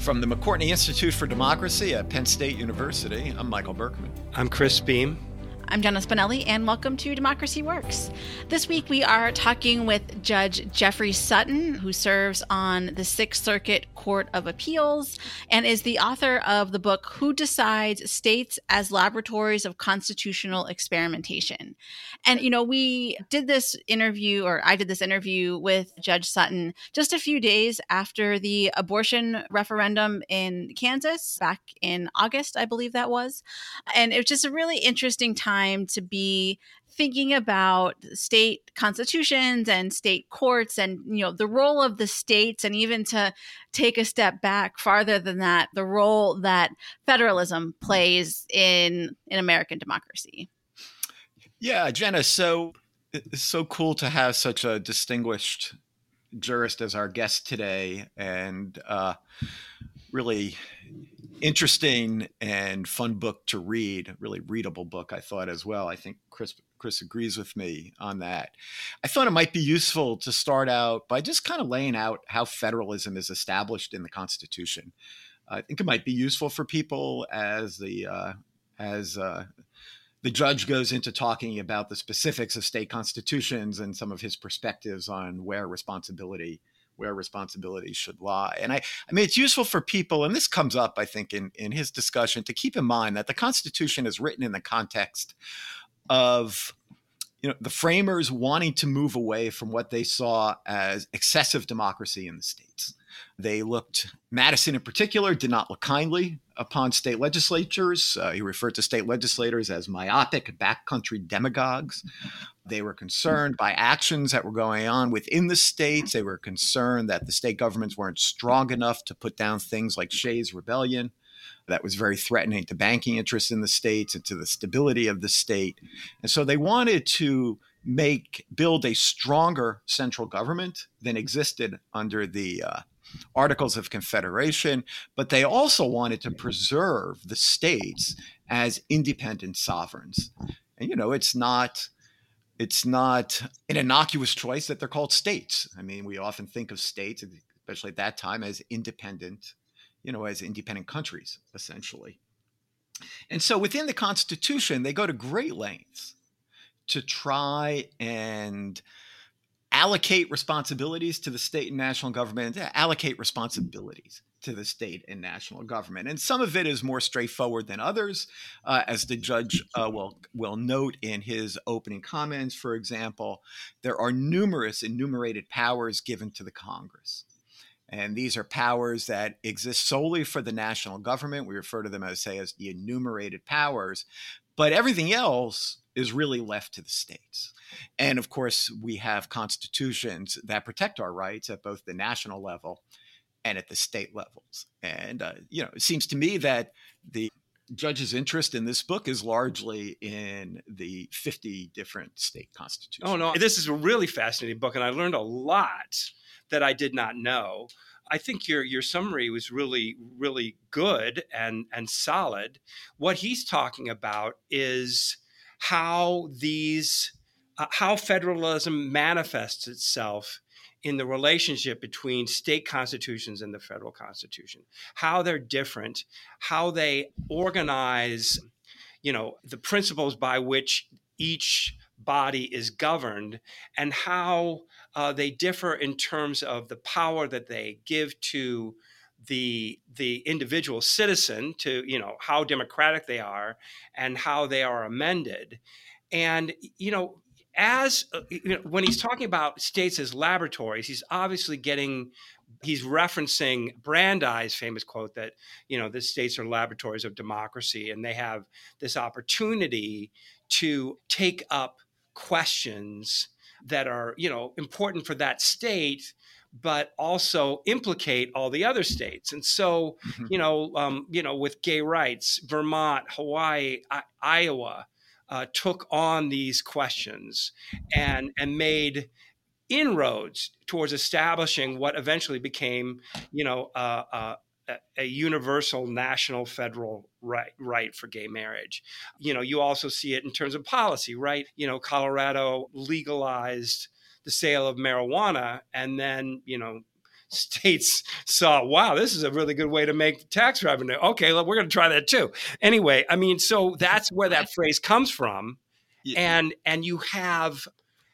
From the McCourtney Institute for Democracy at Penn State University, I'm Michael Berkman. I'm Chris Beem. I'm Jenna Spinelli, and welcome to Democracy Works. This week we are talking with Judge Jeffrey Sutton, who serves on the Sixth Circuit Court of Appeals and is the author of the book Who Decides States as Laboratories of Constitutional Experimentation. And, you know, we did this interview, or I did this interview with Judge Sutton just a few days after the abortion referendum in Kansas back in August, I believe that was. And it was just a really interesting time time to be thinking about state constitutions and state courts and you know the role of the states and even to take a step back farther than that the role that federalism plays in in American democracy. Yeah, Jenna, so it's so cool to have such a distinguished jurist as our guest today and uh, really interesting and fun book to read, really readable book, I thought as well. I think Chris Chris agrees with me on that. I thought it might be useful to start out by just kind of laying out how federalism is established in the Constitution. I think it might be useful for people as the uh, as uh, the judge goes into talking about the specifics of state constitutions and some of his perspectives on where responsibility where responsibilities should lie. And I, I mean, it's useful for people, and this comes up, I think, in, in his discussion, to keep in mind that the Constitution is written in the context of you know the framers wanting to move away from what they saw as excessive democracy in the states they looked madison in particular did not look kindly upon state legislatures uh, he referred to state legislators as myopic backcountry demagogues they were concerned by actions that were going on within the states. They were concerned that the state governments weren't strong enough to put down things like Shays' Rebellion. That was very threatening to banking interests in the states and to the stability of the state. And so they wanted to make build a stronger central government than existed under the uh, Articles of Confederation, but they also wanted to preserve the states as independent sovereigns. And you know, it's not it's not an innocuous choice that they're called states. I mean, we often think of states, especially at that time, as independent, you know, as independent countries, essentially. And so within the Constitution, they go to great lengths to try and allocate responsibilities to the state and national government, allocate responsibilities to the state and national government. And some of it is more straightforward than others, uh, as the judge uh, will, will note in his opening comments, for example. There are numerous enumerated powers given to the Congress. And these are powers that exist solely for the national government. We refer to them as, say, as the enumerated powers. But everything else is really left to the states. And of course, we have constitutions that protect our rights at both the national level and at the state levels. And, uh, you know, it seems to me that the judge's interest in this book is largely in the 50 different state constitutions. Oh, no, this is a really fascinating book, and I learned a lot that I did not know. I think your your summary was really really good and and solid. What he's talking about is how these uh, how federalism manifests itself in the relationship between state constitutions and the federal constitution, how they're different, how they organize, you know, the principles by which each body is governed, and how uh, they differ in terms of the power that they give to the the individual citizen to you know how democratic they are and how they are amended. And you know as uh, you know, when he's talking about states as laboratories, he's obviously getting he's referencing Brandeis' famous quote that you know the states are laboratories of democracy, and they have this opportunity to take up questions that are you know important for that state but also implicate all the other states. And so, mm-hmm. you know, um, you know, with gay rights, Vermont, Hawaii, I- Iowa, uh, took on these questions and and made inroads towards establishing what eventually became, you know, uh, uh, a universal national federal right right for gay marriage. You know, you also see it in terms of policy, right? You know, Colorado legalized the sale of marijuana, and then you know states saw, wow, this is a really good way to make tax revenue. Okay, we're going to try that too. Anyway, I mean, so that's where that phrase comes from. Yeah. And and you have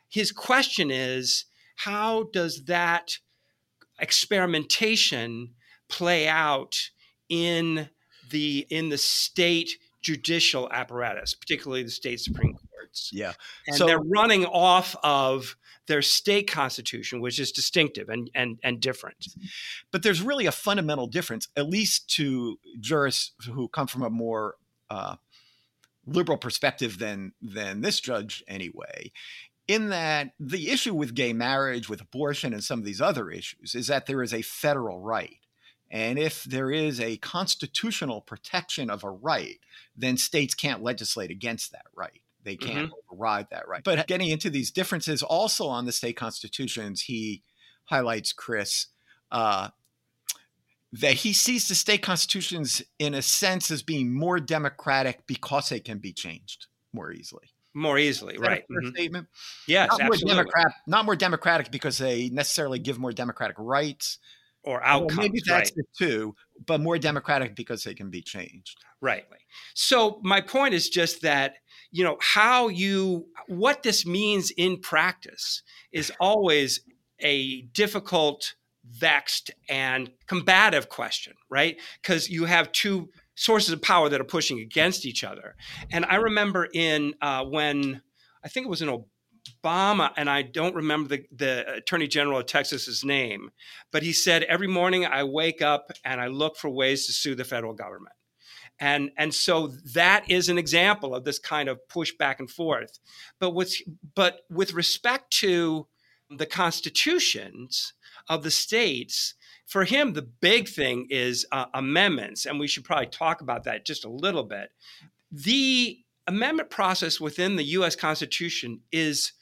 his question is how does that experimentation play out in the in the state judicial apparatus, particularly the state supreme courts. Yeah, and so, they're running off of their state constitution, which is distinctive and and and different. But there's really a fundamental difference, at least to jurists who come from a more uh, liberal perspective than than this judge, anyway. In that the issue with gay marriage, with abortion, and some of these other issues is that there is a federal right and if there is a constitutional protection of a right, then states can't legislate against that right. They can't mm-hmm. override that right. But getting into these differences also on the state constitutions, he highlights, Chris, uh, that he sees the state constitutions in a sense as being more democratic because they can be changed more easily. More easily, right? Mm-hmm. Statement. Yes, not absolutely. More democrat, not more democratic because they necessarily give more democratic rights, or outcomes. Well, maybe that's right? it too, but more democratic because they can be changed. Right. So my point is just that you know how you what this means in practice is always a difficult, vexed, and combative question, right? Because you have two sources of power that are pushing against each other. And I remember in uh, when I think it was in Obama, and I don't remember the, the Attorney General of Texas's name, but he said, Every morning I wake up and I look for ways to sue the federal government. And, and so that is an example of this kind of push back and forth. But with, but with respect to the constitutions of the states, for him, the big thing is uh, amendments. And we should probably talk about that just a little bit. The amendment process within the US Constitution is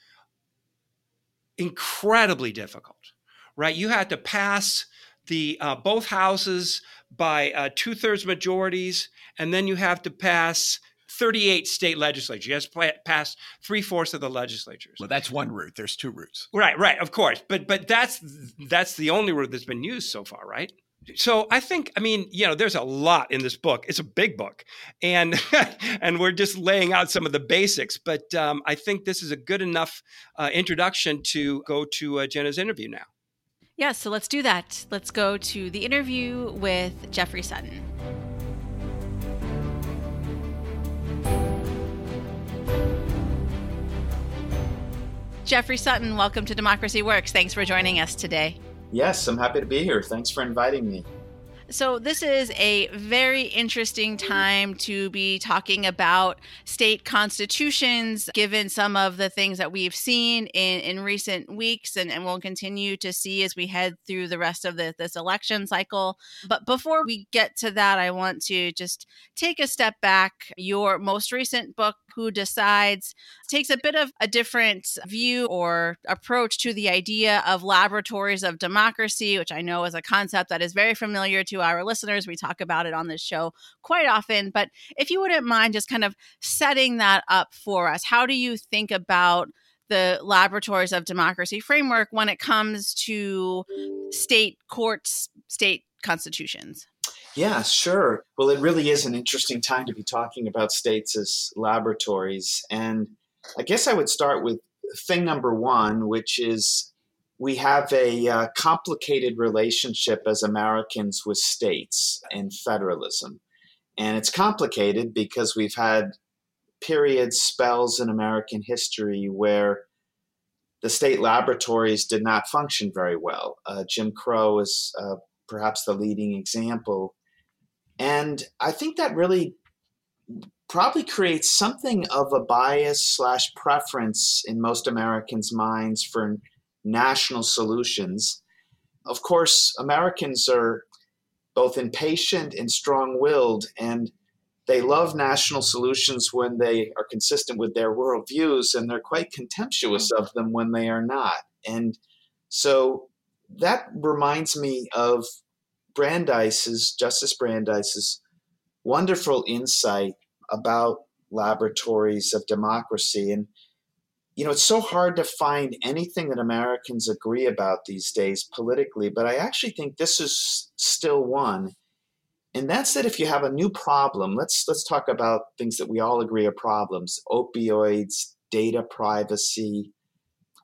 incredibly difficult, right? You had to pass the uh, both houses by uh, two thirds majorities, and then you have to pass 38 state legislatures. You have to pass three fourths of the legislatures. Well, that's one route. There's two routes. Right, right, of course. But but that's that's the only route that's been used so far, right? So I think, I mean, you know, there's a lot in this book. It's a big book, and and we're just laying out some of the basics. But um, I think this is a good enough uh, introduction to go to uh, Jenna's interview now. Yeah, so let's do that. Let's go to the interview with Jeffrey Sutton. Jeffrey Sutton, welcome to Democracy Works. Thanks for joining us today. Yes, I'm happy to be here. Thanks for inviting me. So, this is a very interesting time to be talking about state constitutions, given some of the things that we've seen in, in recent weeks and, and we'll continue to see as we head through the rest of the, this election cycle. But before we get to that, I want to just take a step back. Your most recent book, Who Decides, takes a bit of a different view or approach to the idea of laboratories of democracy, which I know is a concept that is very familiar to our listeners. We talk about it on this show quite often. But if you wouldn't mind just kind of setting that up for us, how do you think about the laboratories of democracy framework when it comes to state courts, state constitutions? Yeah, sure. Well, it really is an interesting time to be talking about states as laboratories. And I guess I would start with thing number one, which is we have a uh, complicated relationship as Americans with states and federalism. And it's complicated because we've had periods, spells in American history where the state laboratories did not function very well. Uh, Jim Crow is uh, perhaps the leading example. And I think that really probably creates something of a bias slash preference in most Americans' minds for national solutions. Of course, Americans are both impatient and strong willed, and they love national solutions when they are consistent with their worldviews, and they're quite contemptuous of them when they are not. And so that reminds me of Brandeis's, Justice Brandeis's wonderful insight about laboratories of democracy. And you know, it's so hard to find anything that Americans agree about these days politically, but I actually think this is still one. And that's that if you have a new problem, let's let's talk about things that we all agree are problems. Opioids, data privacy,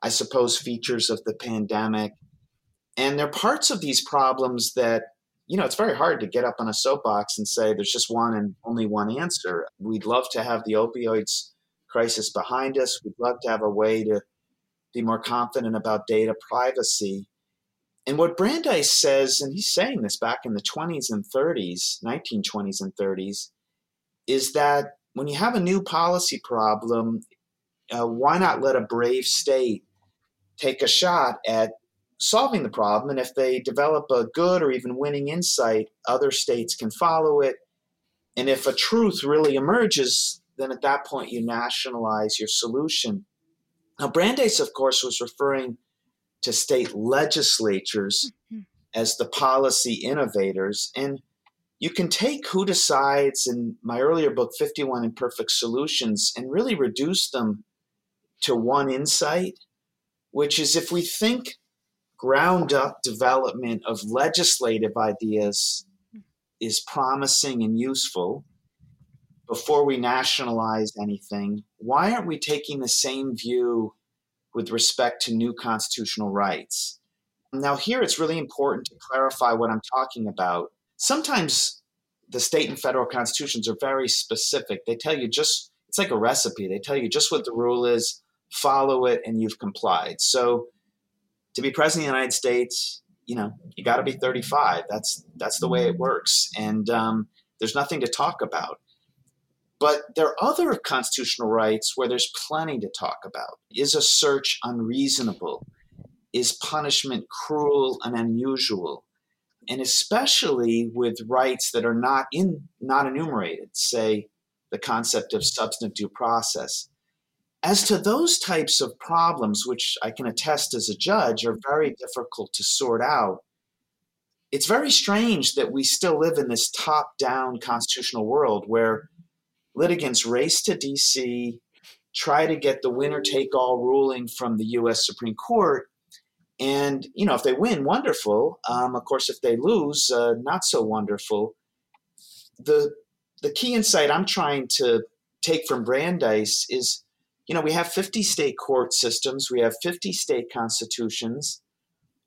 I suppose features of the pandemic. And there are parts of these problems that, you know, it's very hard to get up on a soapbox and say there's just one and only one answer. We'd love to have the opioids crisis behind us. We'd love to have a way to be more confident about data privacy. And what Brandeis says, and he's saying this back in the 20s and 30s, 1920s and 30s, is that when you have a new policy problem, uh, why not let a brave state take a shot at solving the problem? And if they develop a good or even winning insight, other states can follow it. And if a truth really emerges, then at that point you nationalize your solution. Now, Brandeis, of course, was referring to state legislatures mm-hmm. as the policy innovators. And you can take who decides in my earlier book, 51 Imperfect Solutions, and really reduce them to one insight, which is if we think ground up development of legislative ideas mm. is promising and useful, before we nationalize anything, why aren't we taking the same view with respect to new constitutional rights? Now, here it's really important to clarify what I'm talking about. Sometimes the state and federal constitutions are very specific. They tell you just, it's like a recipe. They tell you just what the rule is, follow it, and you've complied. So, to be president of the United States, you know, you got to be 35. That's that's the way it works, and um, there's nothing to talk about. But there are other constitutional rights where there's plenty to talk about. Is a search unreasonable? Is punishment cruel and unusual? And especially with rights that are not in not enumerated, say the concept of substantive due process. As to those types of problems, which I can attest as a judge are very difficult to sort out, it's very strange that we still live in this top down constitutional world where litigants race to DC, try to get the winner take all ruling from the US Supreme Court. And, you know, if they win, wonderful. Um, of course, if they lose, uh, not so wonderful. The, the key insight I'm trying to take from Brandeis is you know, we have 50 state court systems, we have 50 state constitutions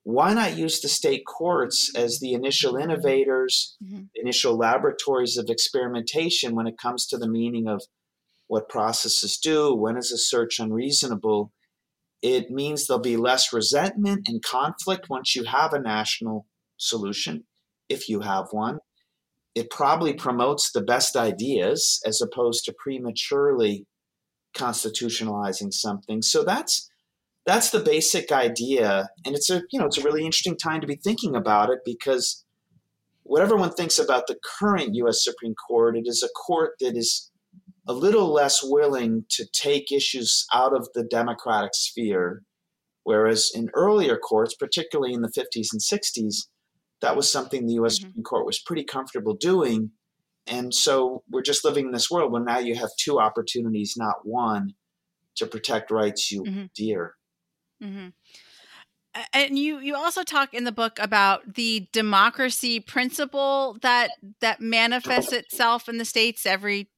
why not use the state courts as the initial innovators, mm-hmm. initial laboratories of experimentation when it comes to the meaning of what processes do? When is a search unreasonable? It means there'll be less resentment and conflict once you have a national solution, if you have one. It probably promotes the best ideas as opposed to prematurely constitutionalizing something. So that's that's the basic idea and it's a you know it's a really interesting time to be thinking about it because whatever one thinks about the current US Supreme Court it is a court that is a little less willing to take issues out of the democratic sphere whereas in earlier courts particularly in the 50s and 60s that was something the US mm-hmm. Supreme Court was pretty comfortable doing and so we're just living in this world where now you have two opportunities not one to protect rights you mm-hmm. dear Mm-hmm. And you you also talk in the book about the democracy principle that that manifests itself in the states every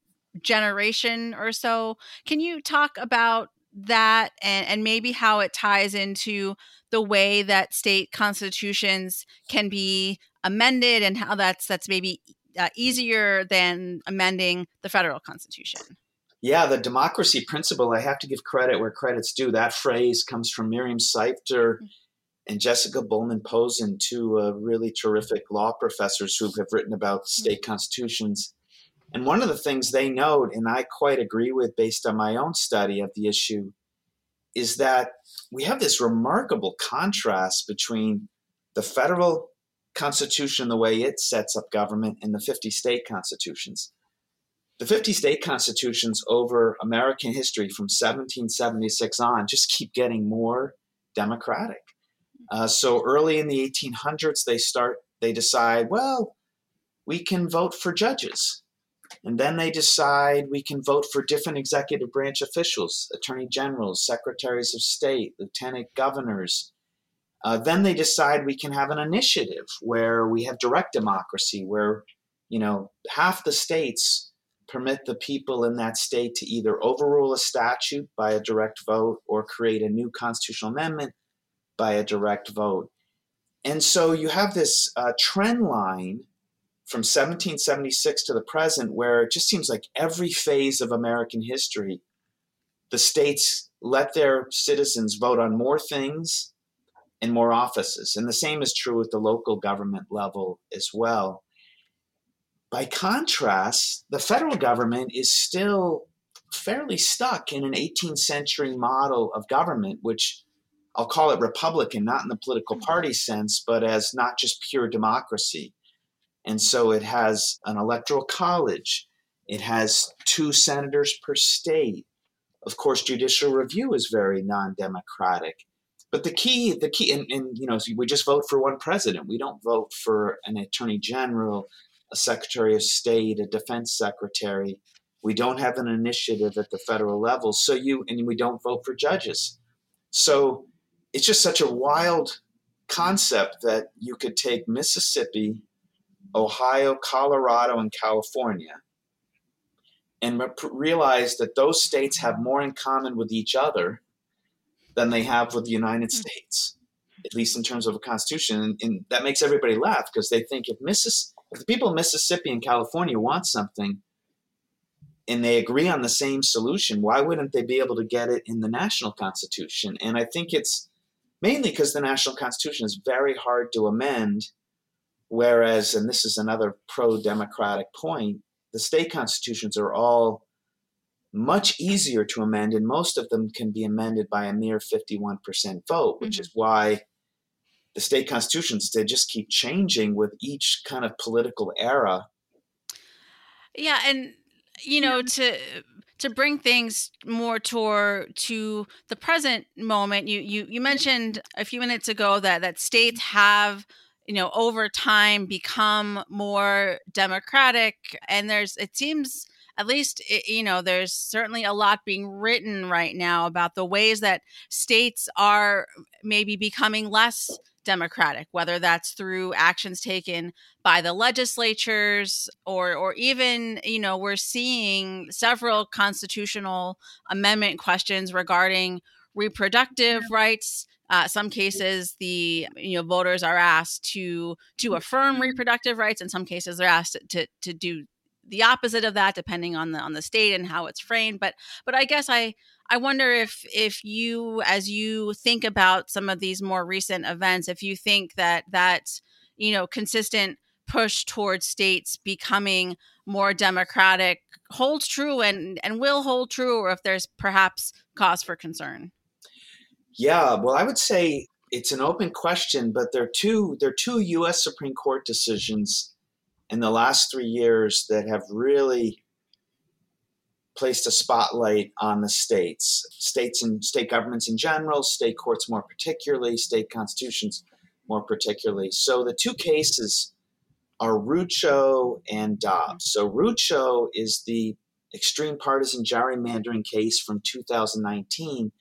generation or so. Can you talk about that and, and maybe how it ties into the way that state constitutions can be amended and how that's that's maybe uh, easier than amending the federal constitution? Yeah, the democracy principle, I have to give credit where credit's due. That phrase comes from Miriam Seifter and Jessica Bulman-Pozen, two uh, really terrific law professors who have written about state constitutions. And one of the things they note, and I quite agree with based on my own study of the issue, is that we have this remarkable contrast between the federal constitution, the way it sets up government, and the 50 state constitutions the 50 state constitutions over American history from 1776 on just keep getting more democratic. Uh, so early in the 1800s, they start, they decide, well, we can vote for judges. And then they decide we can vote for different executive branch officials, attorney generals, secretaries of state, lieutenant governors. Uh, then they decide we can have an initiative where we have direct democracy, where you know half the states permit the people in that state to either overrule a statute by a direct vote or create a new constitutional amendment by a direct vote. And so you have this uh, trend line from 1776 to the present where it just seems like every phase of American history, the states let their citizens vote on more things and more offices. And the same is true at the local government level as well. By contrast, the federal government is still fairly stuck in an 18th century model of government, which I'll call it Republican, not in the political mm-hmm. party sense, but as not just pure democracy. And so it has an electoral college, it has two senators per state. Of course, judicial review is very non democratic. But the key, the key, and, and you know, we just vote for one president. We don't vote for an attorney general, a secretary of state, a defense secretary. We don't have an initiative at the federal level. So you, and we don't vote for judges. So it's just such a wild concept that you could take Mississippi, Ohio, Colorado, and California and realize that those states have more in common with each other than they have with the United hmm. States, at least in terms of a constitution. And, and that makes everybody laugh because they think if, Missis- if the people of Mississippi and California want something and they agree on the same solution, why wouldn't they be able to get it in the national constitution? And I think it's mainly because the national constitution is very hard to amend. Whereas, and this is another pro democratic point, the state constitutions are all much easier to amend, and most of them can be amended by a mere 51% vote, which mm-hmm. is why the state constitutions they just keep changing with each kind of political era. Yeah, and you know, to to bring things more toward to the present moment you you you mentioned a few minutes ago that that states have you know over time become more democratic and there's it seems at least it, you know there's certainly a lot being written right now about the ways that states are maybe becoming less democratic whether that's through actions taken by the legislatures or or even you know we're seeing several constitutional amendment questions regarding reproductive rights. Uh, some cases the you know voters are asked to to affirm reproductive rights in some cases they're asked to to do the opposite of that depending on the on the state and how it's framed but but i guess i I wonder if if you as you think about some of these more recent events if you think that that you know consistent push towards states becoming more democratic holds true and and will hold true or if there's perhaps cause for concern. Yeah, well I would say it's an open question but there are two there are two US Supreme Court decisions in the last 3 years that have really placed a spotlight on the states, states and state governments in general, state courts more particularly, state constitutions more particularly. So the two cases are Rucho and Dobbs. So Rucho is the extreme partisan gerrymandering case from 2019.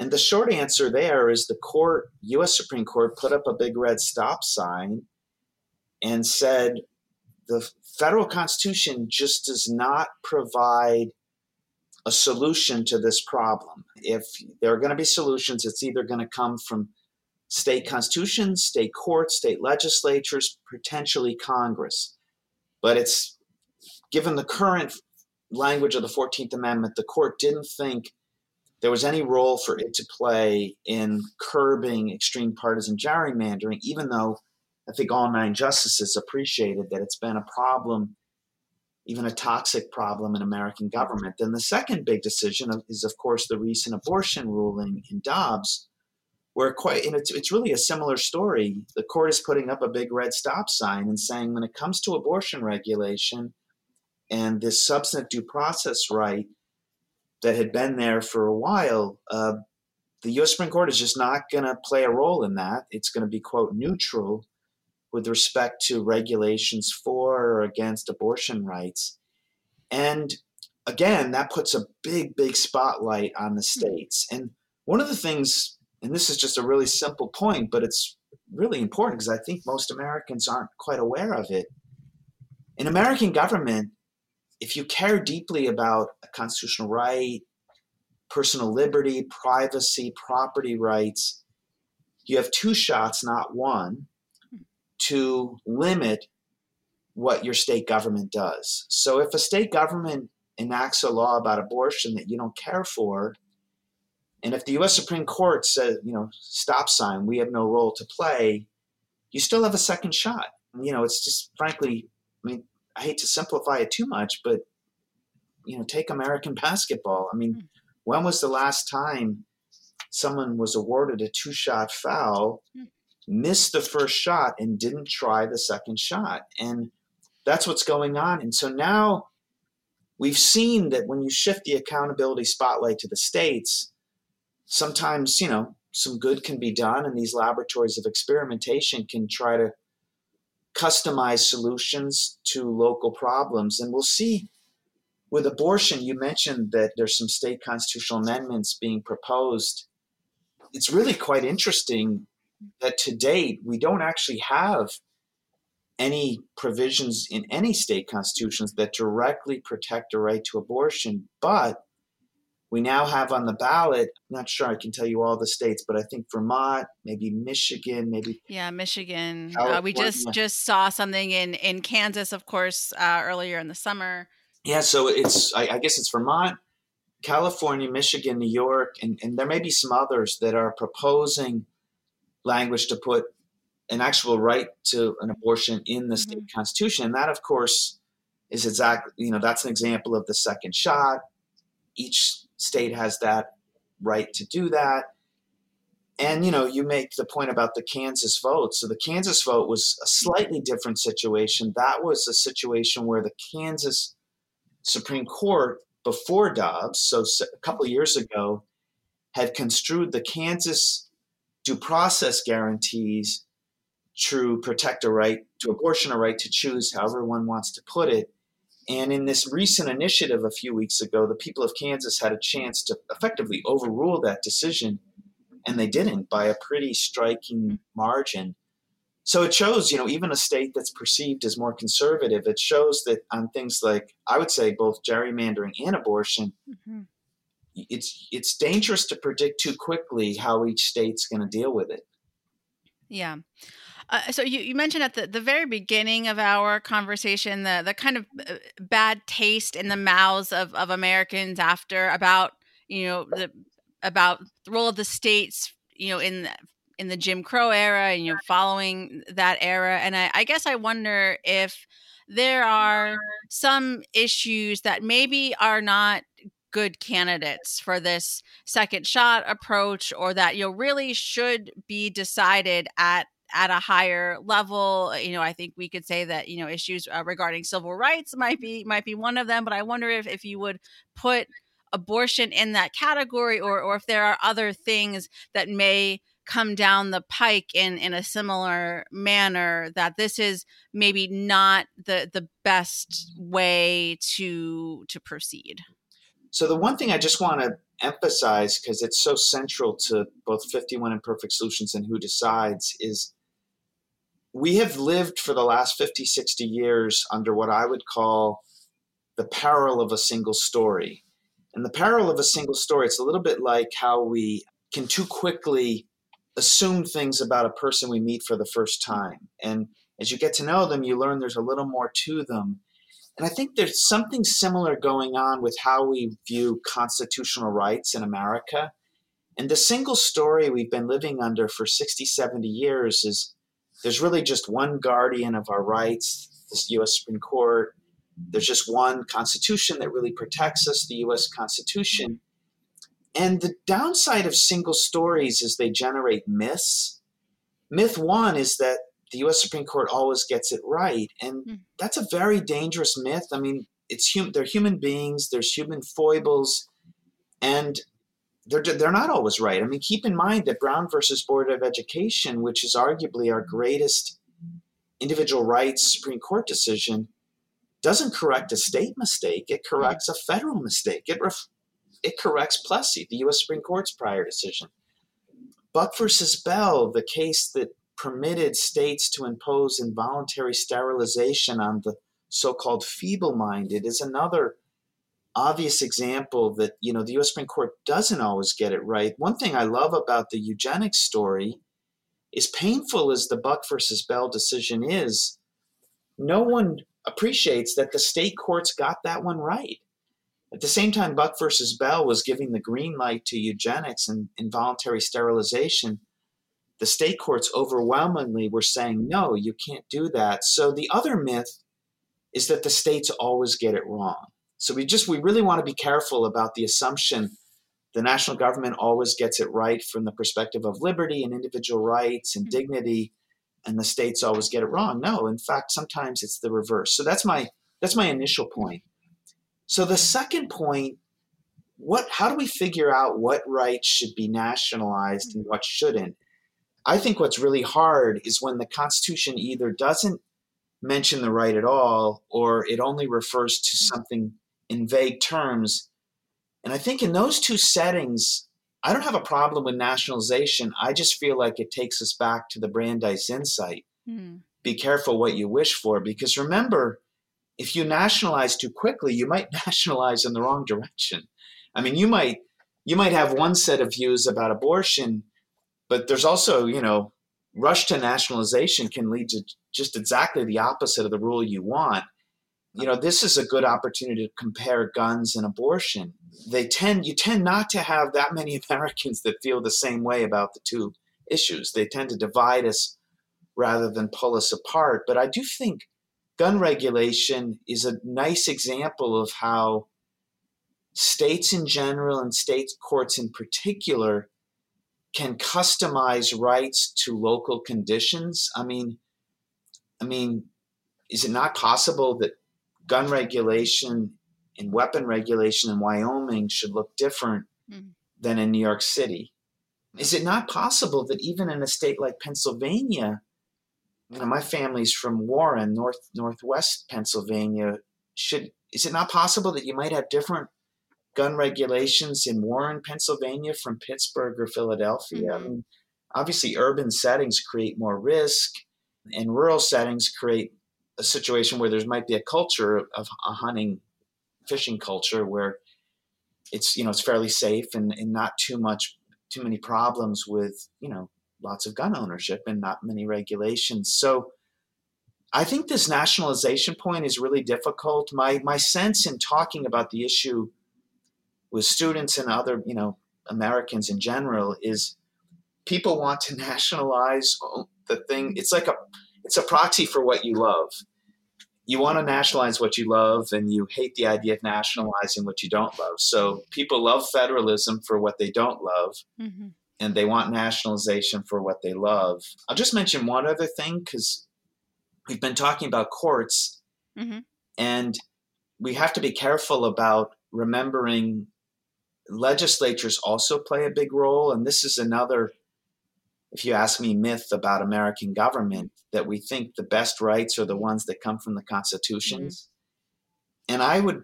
And the short answer there is the court, US Supreme Court, put up a big red stop sign and said the federal constitution just does not provide a solution to this problem. If there are going to be solutions, it's either going to come from state constitutions, state courts, state legislatures, potentially Congress. But it's given the current language of the 14th Amendment, the court didn't think there was any role for it to play in curbing extreme partisan gerrymandering, even though I think all nine justices appreciated that it's been a problem even a toxic problem in American government. Then the second big decision is, of course, the recent abortion ruling in Dobbs, where quite and it's, it's really a similar story. The court is putting up a big red stop sign and saying when it comes to abortion regulation and this substantive due process right that had been there for a while, uh, the U.S. Supreme Court is just not going to play a role in that. It's going to be quote neutral with respect to regulations for or against abortion rights. And again, that puts a big, big spotlight on the Hmm. states. And one of the things, and this is just a really simple point, but it's really important because I think most Americans aren't quite aware of it. In American government, if you care deeply about a constitutional right, personal liberty, privacy, property rights, you have two shots, not one, to limit what your state government does. So if a state government enacts a law about abortion that you don't care for, and if the US Supreme Court says, you know, stop sign, we have no role to play, you still have a second shot. You know, it's just frankly, I mean, I hate to simplify it too much, but you know, take American basketball. I mean, Hmm. when was the last time someone was awarded a two shot foul, Hmm. Missed the first shot, and didn't try the second shot? And that's what's going on. And so now we've seen that when you shift the accountability spotlight to the states, sometimes, you know, some good can be done, and these laboratories of experimentation can try to customize solutions to local problems. And we'll see with abortion, you mentioned that there's some state constitutional amendments being proposed. It's really quite interesting that to date, we don't actually have any provisions in any state constitutions that directly protect a right to abortion. But we now have on the ballot, I'm not sure I can tell you all the states, but I think Vermont, maybe Michigan, maybe Yeah, Michigan. Uh, we just just saw something in in Kansas, of course, uh, earlier in the summer. Yeah, so it's I, I guess it's Vermont, California, Michigan, New York, and, and there may be some others that are proposing language to put an actual right to an abortion in the state mm-hmm. constitution. And that of course is exactly you know, that's an example of the second shot. Each state has that right to do that. And you know, you make the point about the Kansas vote. So the Kansas vote was a slightly different situation. That was a situation where the Kansas Supreme Court before Dobbs, so a couple of years ago, had construed the Kansas due process guarantees to protect a right to abortion, a right to choose, however one wants to put it. And in this recent initiative a few weeks ago, the people of Kansas had a chance to effectively overrule that decision, and they didn't by a pretty striking margin. So it shows, you know, even a state that's perceived as more conservative, it shows that on things like, I would say, both gerrymandering and abortion, Mhm. It's it's dangerous to predict too quickly how each state's going to deal with it. Yeah. Uh, so you, you mentioned at the, the very beginning of our conversation the the kind of uh, bad taste in the mouths of, of Americans after about you know the about the role of the states you know in the, in the Jim Crow era and you know following that era and I, I guess I wonder if there are some issues that maybe are not good candidates for this second shot approach or that you know really should be decided at at a higher level you know i think we could say that you know issues uh, regarding civil rights might be might be one of them but i wonder if if you would put abortion in that category or or if there are other things that may come down the pike in in a similar manner that this is maybe not the the best way to to proceed So the one thing I just want to emphasize, because it's so central to both 51 Imperfect Solutions and Who Decides, is we have lived for the last 50, 60 years under what I would call the peril of a single story. And the peril of a single story, it's a little bit like how we can too quickly assume things about a person we meet for the first time. And as you get to know them, you learn there's a little more to them. And I think there's something similar going on with how we view constitutional rights in America. And the single story we've been living under for 60, 70 years is there's really just one guardian of our rights, the US Supreme Court. There's just one constitution that really protects us, the US Constitution. And the downside of single stories is they generate myths. Myth one is that the US Supreme Court always gets it right. And Mm. that's a very dangerous myth. I mean, it's hum- they're human beings, there's human foibles, and they're, they're not always right. I mean, keep in mind that Brown versus Board of Education, which is arguably our greatest individual rights Supreme Court decision, doesn't correct a state mistake, it corrects a federal mistake. It, ref- it corrects Plessy, the U.S. Supreme Court's prior decision. Buck versus Bell, the case that permitted states to impose involuntary sterilization on the so-called feeble-minded, is another obvious example that you know the U.S. Supreme Court doesn't always get it right. One thing I love about the eugenics story is painful as the Buck versus Bell decision is, no one appreciates that the state courts got that one right. At the same time, Buck versus Bell was giving the green light to eugenics and involuntary sterilization. The state courts overwhelmingly were saying, no, you can't do that. So the other myth is that the states always get it wrong. So we just, we really want to be careful about the assumption the national government always gets it right from the perspective of liberty and individual rights and mm-hmm. dignity and the states always get it wrong no in fact sometimes it's the reverse so that's my that's my initial point so the second point, what how do we figure out what rights should be nationalized and what shouldn't? I think what's really hard is when the Constitution either doesn't mention the right at all or it only refers to hmm. something in vague terms. And I think in those two settings, I don't have a problem with nationalization. I just feel like it takes us back to the Brandeis insight. Mm. Be careful what you wish for, because remember, if you nationalize too quickly, you might nationalize in the wrong direction. I mean, you might you might have one set of views about abortion, but there's also, you know, rush to nationalization can lead to just exactly the opposite of the rule you want. You know, this is a good opportunity to compare guns and abortion. They tend you tend not to have that many Americans that feel the same way about the two issues. They tend to divide us rather than pull us apart. But I do think gun regulation is a nice example of how states in general and state courts in particular can customize rights to local conditions. I mean, I mean, is it not possible that gun regulation and weapon regulation in Wyoming should look different mm. than in New York City? Is it not possible that even in a state like Pennsylvania, you know, my family's from Warren, north northwest Pennsylvania. Should is it not possible that you might have different gun regulations in Warren, Pennsylvania, from Pittsburgh or Philadelphia? Mm-hmm. I mean, obviously, urban settings create more risk, and rural settings create a situation where there might be a culture of a hunting, fishing culture where it's you know it's fairly safe and, and not too much too many problems with you know lots of gun ownership and not many regulations. So I think this nationalization point is really difficult. My my sense in talking about the issue with students and other, you know, Americans in general is people want to nationalize the thing. It's like a it's a proxy for what you love. You want to nationalize what you love and you hate the idea of nationalizing what you don't love. So people love federalism for what they don't love. Mm-hmm and they want nationalization for what they love. I'll just mention one other thing because we've been talking about courts, mm-hmm. and we have to be careful about remembering legislatures also play a big role. And this is another, if you ask me, myth about American government that we think the best rights are the ones that come from the constitutions. Mm-hmm. And I would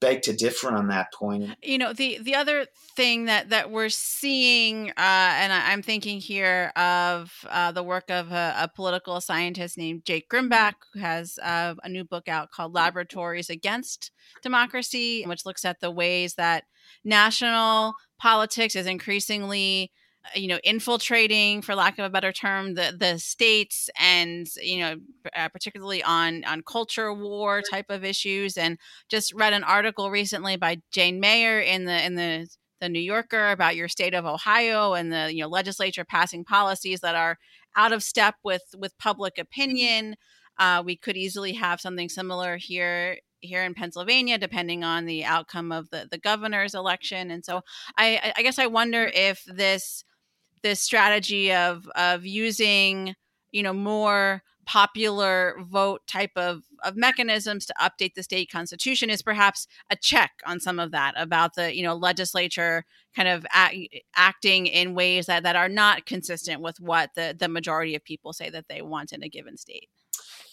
beg to differ on that point. You know, the the other thing that that we're seeing, uh, and I, am thinking here of uh, the work of a, a, political scientist named Jake Grumbach, who has uh, a new book out called "Laboratories Against Democracy," which looks at the ways that national politics is increasingly you know infiltrating for lack of a better term the the states and you know uh, particularly on on culture war type of issues. And just read an article recently by Jane Mayer in the in the the New Yorker about your state of Ohio and the you know legislature passing policies that are out of step with with public opinion. Uh, we could easily have something similar here here in Pennsylvania, depending on the outcome of the, the governor's election. And so I, I guess I wonder mm-hmm. if this this strategy of of using you know more popular vote type of, of mechanisms to update the state constitution is perhaps a check on some of that about the you know legislature kind of act, acting in ways that, that are not consistent with what the, the majority of people say that they want in a given state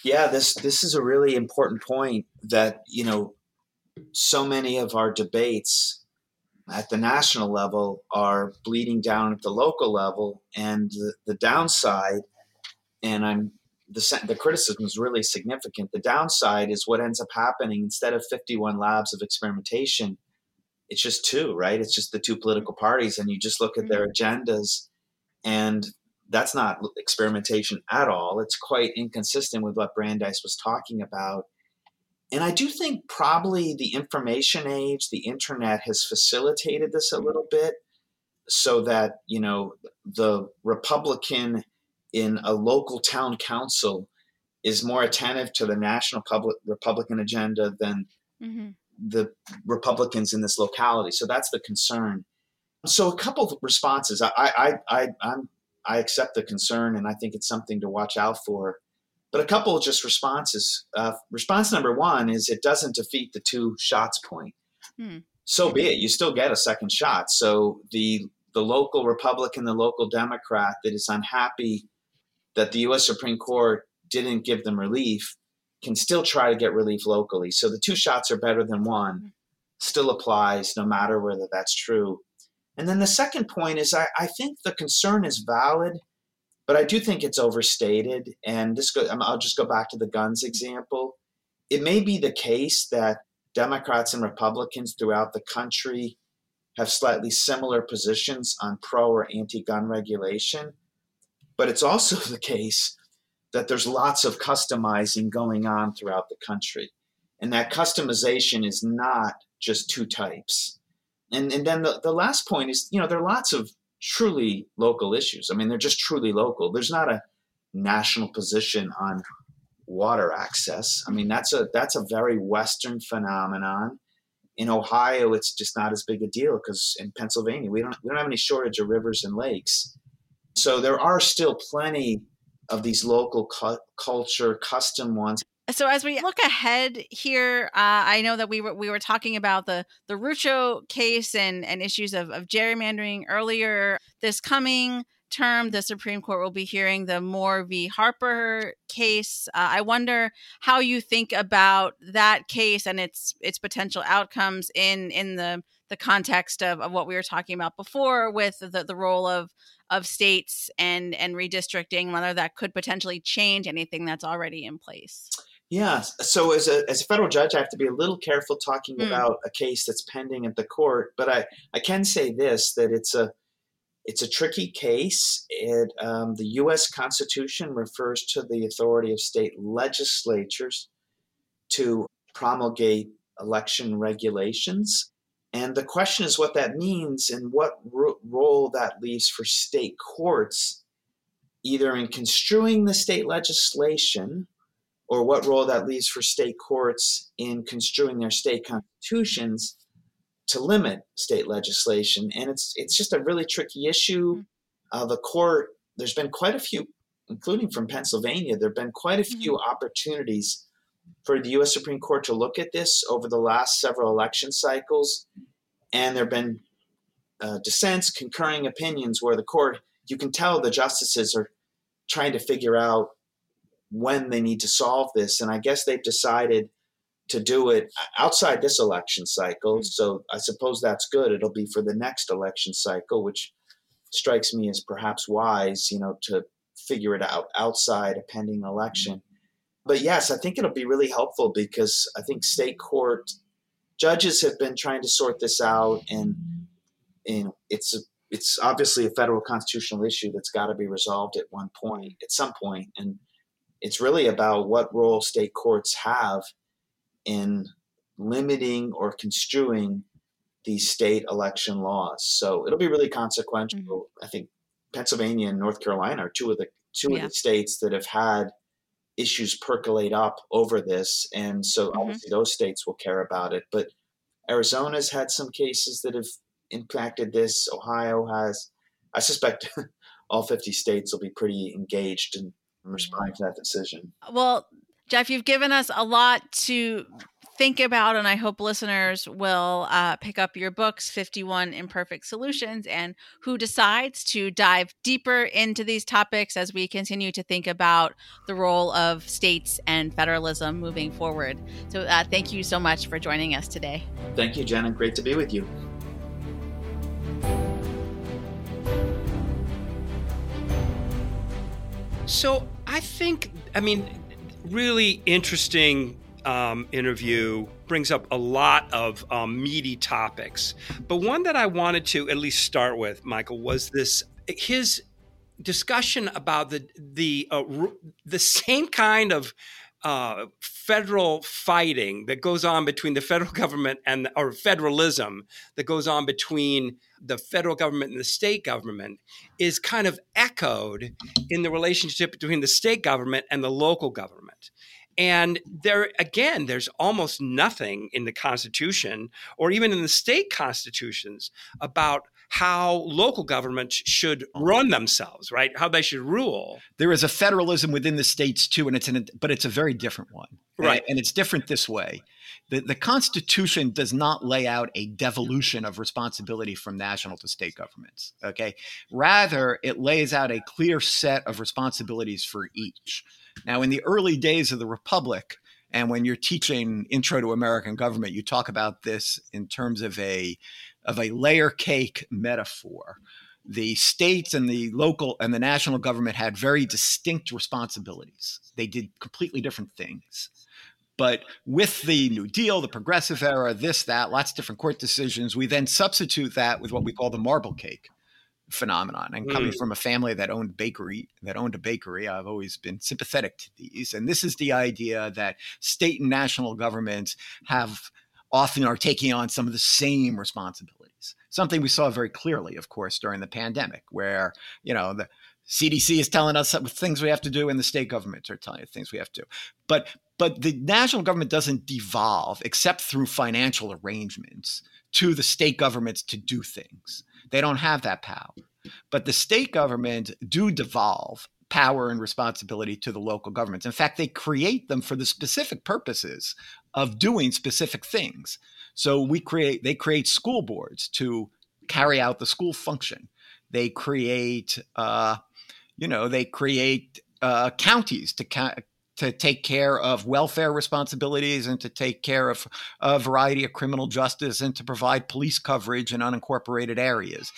yeah this this is a really important point that you know so many of our debates at the national level are bleeding down at the local level and the, the downside and i'm the, the criticism is really significant the downside is what ends up happening instead of 51 labs of experimentation it's just two right it's just the two political parties and you just look at their mm-hmm. agendas and that's not experimentation at all it's quite inconsistent with what brandeis was talking about and I do think probably the information age, the internet has facilitated this a little bit so that, you know, the Republican in a local town council is more attentive to the national public Republican agenda than mm-hmm. the Republicans in this locality. So that's the concern. So a couple of responses. I I I I'm I accept the concern and I think it's something to watch out for. But a couple of just responses. Uh, response number one is it doesn't defeat the two shots point. Hmm. So be it. You still get a second shot. So the the local Republican, the local Democrat that is unhappy that the U.S. Supreme Court didn't give them relief can still try to get relief locally. So the two shots are better than one. Hmm. Still applies no matter whether that's true. And then the second point is I, I think the concern is valid but I do think it's overstated. And this, go, um, I'll just go back to the guns example. It may be the case that Democrats and Republicans throughout the country have slightly similar positions on pro or anti gun regulation. But it's also the case that there's lots of customizing going on throughout the country. And that customization is not just two types. And, and then the, the last point is, you know, there are lots of truly local issues. I mean, they're just truly local. There's not a national position on water access. I mean, that's a that's a very Western phenomenon. In Ohio, it's just not as big a deal because in Pennsylvania, we don't we don't have any shortage of rivers and lakes. So there are still plenty of these local cu- culture custom ones so as we look ahead here, uh, I know that we were we were talking about the the Rucho case and and issues of, of gerrymandering earlier. This coming term, the Supreme Court will be hearing the Moore v. Harper case. Uh, I wonder how you think about that case and its its potential outcomes in in the the context of, of what we were talking about before with the, the role of of states and and redistricting, whether that could potentially change anything that's already in place. Yeah. So as a as a federal judge, I have to be a little careful talking mm. about a case that's pending at the court. But I I can say this that it's a it's a tricky case. It um, the U.S. Constitution refers to the authority of state legislatures to promulgate election regulations. And the question is what that means and what ro- role that leaves for state courts, either in construing the state legislation or what role that leaves for state courts in construing their state constitutions to limit state legislation. And it's it's just a really tricky issue. Mm-hmm. Uh, the court, there's been quite a few, including from Pennsylvania, there have been quite a few mm-hmm. opportunities for the U.S. Supreme Court to look at this over the last several election cycles, and there have been uh, dissents, concurring opinions, where the court, you can tell the justices are trying to figure out when they need to solve this. And I guess they've decided to do it outside this election cycle. Mm-hmm. So I suppose that's good. It'll be for the next election cycle, which strikes me as perhaps wise, you know, to figure it out outside a pending election. But yes, I think it'll be really helpful because I think state court judges have been trying to sort this out and and it's a, it's obviously a federal constitutional issue that's got to be resolved at one point at some point and it's really about what role state courts have in limiting or construing these state election laws. So it'll be really consequential. Mm-hmm. I think Pennsylvania and North Carolina are two of the two yeah. of the states that have had issues percolate up over this, and so mm-hmm. obviously those states will care about it. But Arizona's had some cases that have impacted this. Ohio has. I suspect all 50 states will be pretty engaged in responding to that decision. Well, Jeff, you've given us a lot to think about, and I hope listeners will uh, pick up your books, 51 Imperfect Solutions, and who decides to dive deeper into these topics as we continue to think about the role of states and federalism moving forward. So, uh, thank you so much for joining us today. Thank you, Jenna. Great to be with you. So, I think, I mean, really interesting um, interview brings up a lot of um, meaty topics. But one that I wanted to at least start with, Michael, was this his discussion about the the uh, the same kind of uh, federal fighting that goes on between the federal government and or federalism that goes on between the federal government and the state government is kind of echoed in the relationship between the state government and the local government. And there, again, there's almost nothing in the Constitution or even in the state constitutions about how local governments should run themselves, right? How they should rule. There is a federalism within the states too, and it's an, but it's a very different one, right? And, and it's different this way. The, the Constitution does not lay out a devolution of responsibility from national to state governments. Okay, rather it lays out a clear set of responsibilities for each. Now, in the early days of the Republic, and when you're teaching Intro to American Government, you talk about this in terms of a of a layer cake metaphor. The states and the local and the national government had very distinct responsibilities. They did completely different things. But with the New Deal, the progressive era, this, that, lots of different court decisions, we then substitute that with what we call the marble cake phenomenon. And coming mm. from a family that owned bakery, that owned a bakery, I've always been sympathetic to these. And this is the idea that state and national governments have often are taking on some of the same responsibilities. Something we saw very clearly, of course, during the pandemic, where you know the CDC is telling us things we have to do, and the state governments are telling us things we have to do. But but the national government doesn't devolve except through financial arrangements to the state governments to do things. They don't have that power. But the state government do devolve power and responsibility to the local governments. In fact, they create them for the specific purposes of doing specific things. So we create they create school boards to carry out the school function. They create uh, you know, they create uh, counties to ca- to take care of welfare responsibilities and to take care of a variety of criminal justice and to provide police coverage in unincorporated areas.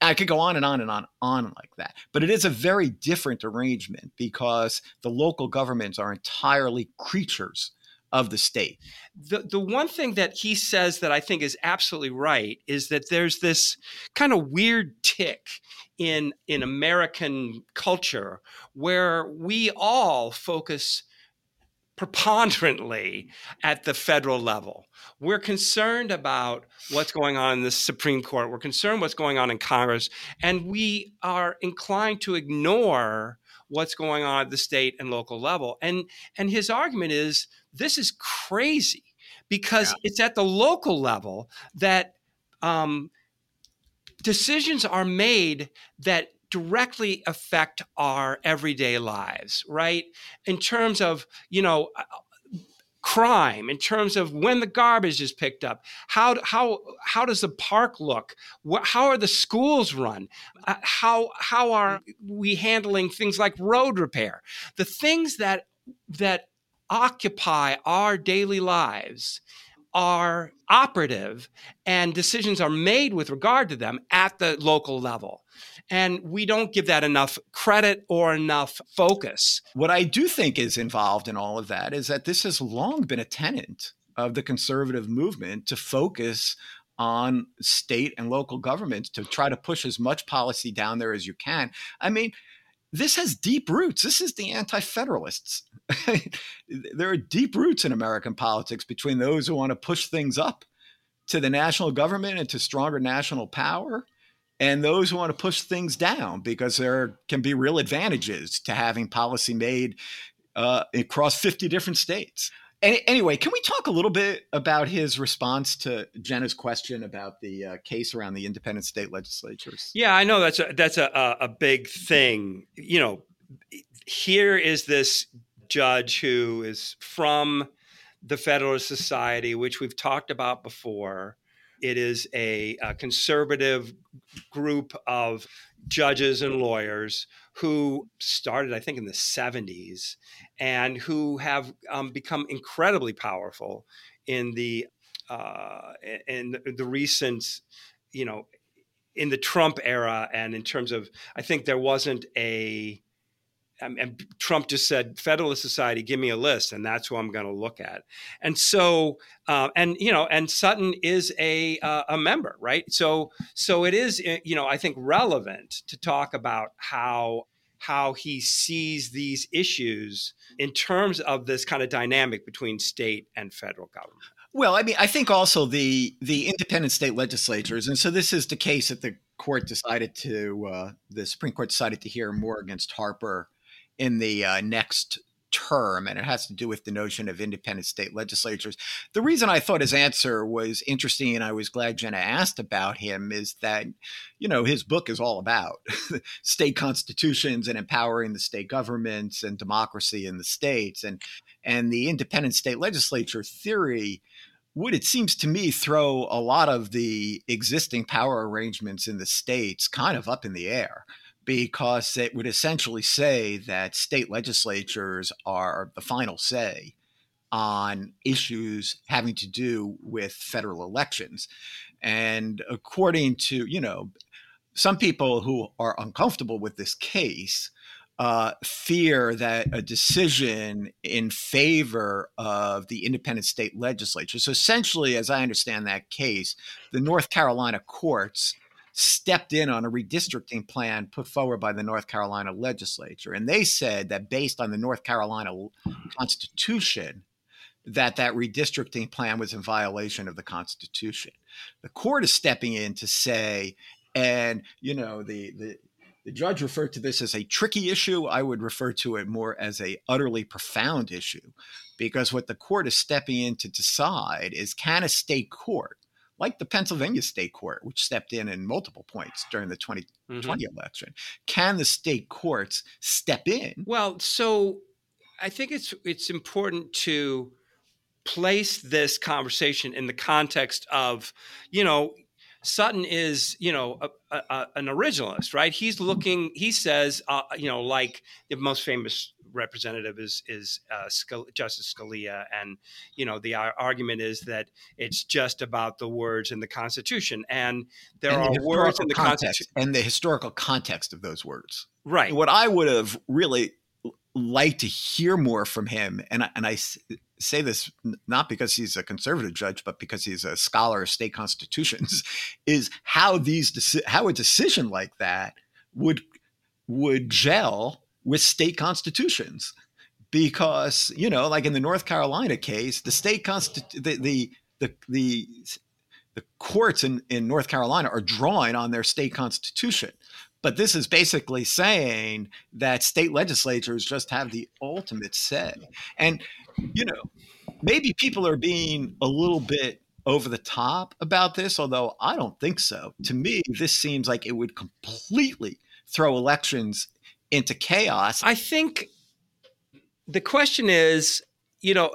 I could go on and on and on on like that. But it is a very different arrangement because the local governments are entirely creatures of the state. The the one thing that he says that I think is absolutely right is that there's this kind of weird tick in in American culture where we all focus preponderantly at the federal level. We're concerned about what's going on in the Supreme Court. We're concerned what's going on in Congress, and we are inclined to ignore what's going on at the state and local level. And and his argument is this is crazy because yeah. it's at the local level that um, decisions are made that directly affect our everyday lives, right? In terms of, you know, crime in terms of when the garbage is picked up? How how how does the park look? How are the schools run? Uh, how how are we handling things like road repair? The things that that occupy our daily lives are operative and decisions are made with regard to them at the local level and we don't give that enough credit or enough focus. What I do think is involved in all of that is that this has long been a tenant of the conservative movement to focus on state and local governments to try to push as much policy down there as you can. I mean, this has deep roots. This is the anti federalists. there are deep roots in American politics between those who want to push things up to the national government and to stronger national power and those who want to push things down because there can be real advantages to having policy made uh, across 50 different states. Any, anyway, can we talk a little bit about his response to Jenna's question about the uh, case around the independent state legislatures? Yeah, I know that's a, that's a, a big thing. You know, here is this judge who is from the Federalist Society, which we've talked about before. It is a, a conservative group of judges and lawyers who started, I think, in the 70s and who have um, become incredibly powerful in the uh, in the recent, you know, in the Trump era, and in terms of, I think there wasn't a and Trump just said, Federalist Society, give me a list, and that's who I'm going to look at. And so, uh, and you know, and Sutton is a uh, a member, right? So, so it is, eh, you know, I think relevant to talk about how how he sees these issues in terms of this kind of dynamic between state and federal government. Well, I mean, I think also the the independent state legislatures, and so this is the case that the court decided to, uh, the Supreme Court decided to hear Moore against Harper in the uh, next term, and it has to do with the notion of independent state legislatures. The reason I thought his answer was interesting, and I was glad Jenna asked about him, is that, you know, his book is all about state constitutions and empowering the state governments and democracy in the states, and and the independent state legislature theory would it seems to me throw a lot of the existing power arrangements in the states kind of up in the air because it would essentially say that state legislatures are the final say on issues having to do with federal elections. And according to, you know, some people who are uncomfortable with this case uh, fear that a decision in favor of the independent state legislature. So essentially, as I understand that case, the North Carolina courts stepped in on a redistricting plan put forward by the North Carolina legislature. And they said that based on the North Carolina Constitution, that that redistricting plan was in violation of the Constitution. The court is stepping in to say, and you know, the the the judge referred to this as a tricky issue. I would refer to it more as a utterly profound issue, because what the court is stepping in to decide is can a state court like the Pennsylvania state court, which stepped in in multiple points during the 2020 mm-hmm. election. Can the state courts step in? Well, so I think it's it's important to place this conversation in the context of, you know, Sutton is, you know, a, a, an originalist, right? He's looking. He says, uh, you know, like the most famous representative is is uh, Justice Scalia, and you know the argument is that it's just about the words in the Constitution, and there and are the words in the Constitution and the historical context of those words. Right. What I would have really liked to hear more from him, and I, and I say this not because he's a conservative judge, but because he's a scholar of state constitutions, is how these how a decision like that would would gel with state constitutions because you know like in the north carolina case the state constitu- the, the the the the courts in, in north carolina are drawing on their state constitution. But this is basically saying that state legislatures just have the ultimate say. And you know maybe people are being a little bit over the top about this although i don't think so. To me this seems like it would completely throw elections into chaos. I think the question is, you know,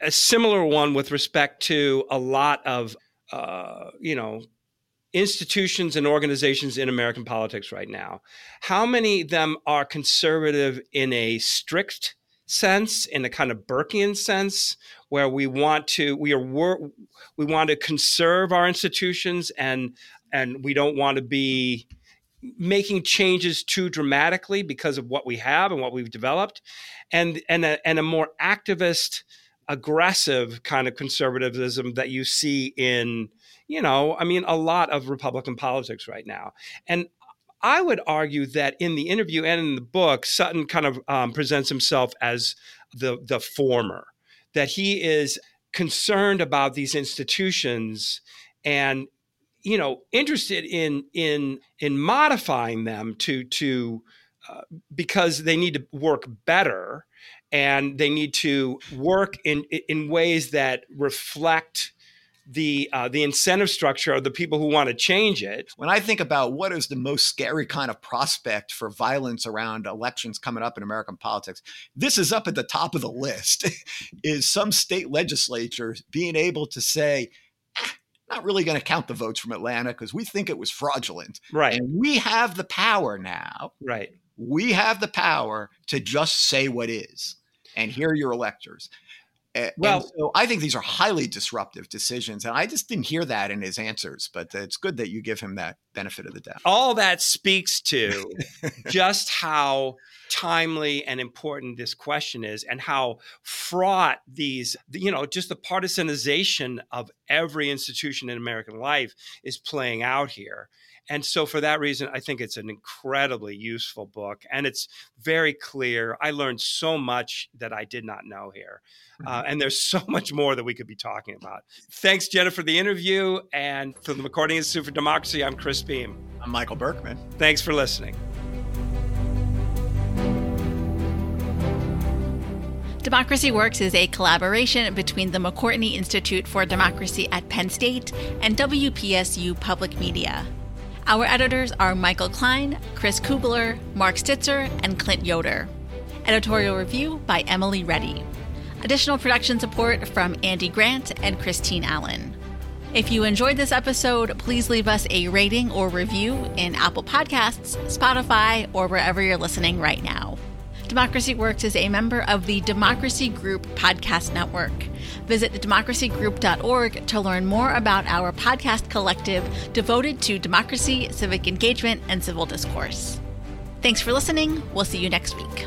a similar one with respect to a lot of, uh, you know, institutions and organizations in American politics right now. How many of them are conservative in a strict sense, in a kind of Burkean sense, where we want to we are we want to conserve our institutions and and we don't want to be making changes too dramatically because of what we have and what we've developed, and and a, and a more activist, aggressive kind of conservatism that you see in you know I mean a lot of Republican politics right now, and I would argue that in the interview and in the book, Sutton kind of um, presents himself as the the former, that he is concerned about these institutions and you know interested in in in modifying them to to uh, because they need to work better and they need to work in in ways that reflect the uh, the incentive structure of the people who want to change it. When I think about what is the most scary kind of prospect for violence around elections coming up in American politics, this is up at the top of the list. is some state legislatures being able to say, not really going to count the votes from Atlanta because we think it was fraudulent. Right. And we have the power now. Right. We have the power to just say what is. And here are your electors. Well, and so I think these are highly disruptive decisions, and I just didn't hear that in his answers. But it's good that you give him that benefit of the doubt. All that speaks to just how timely and important this question is, and how fraught these, you know, just the partisanization of every institution in American life is playing out here. And so, for that reason, I think it's an incredibly useful book and it's very clear. I learned so much that I did not know here. Uh, mm-hmm. and there's so much more that we could be talking about. Thanks, Jenna, for the interview. And from the McCourtney Institute for Democracy, I'm Chris Beem. I'm Michael Berkman. Thanks for listening. Democracy Works is a collaboration between the McCourtney Institute for Democracy at Penn State and WPSU Public Media. Our editors are Michael Klein, Chris Kubler, Mark Stitzer, and Clint Yoder. Editorial review by Emily Reddy. Additional production support from Andy Grant and Christine Allen. If you enjoyed this episode, please leave us a rating or review in Apple Podcasts, Spotify, or wherever you're listening right now. Democracy Works is a member of the Democracy Group Podcast Network. Visit democracygroup.org to learn more about our podcast collective devoted to democracy, civic engagement, and civil discourse. Thanks for listening. We'll see you next week.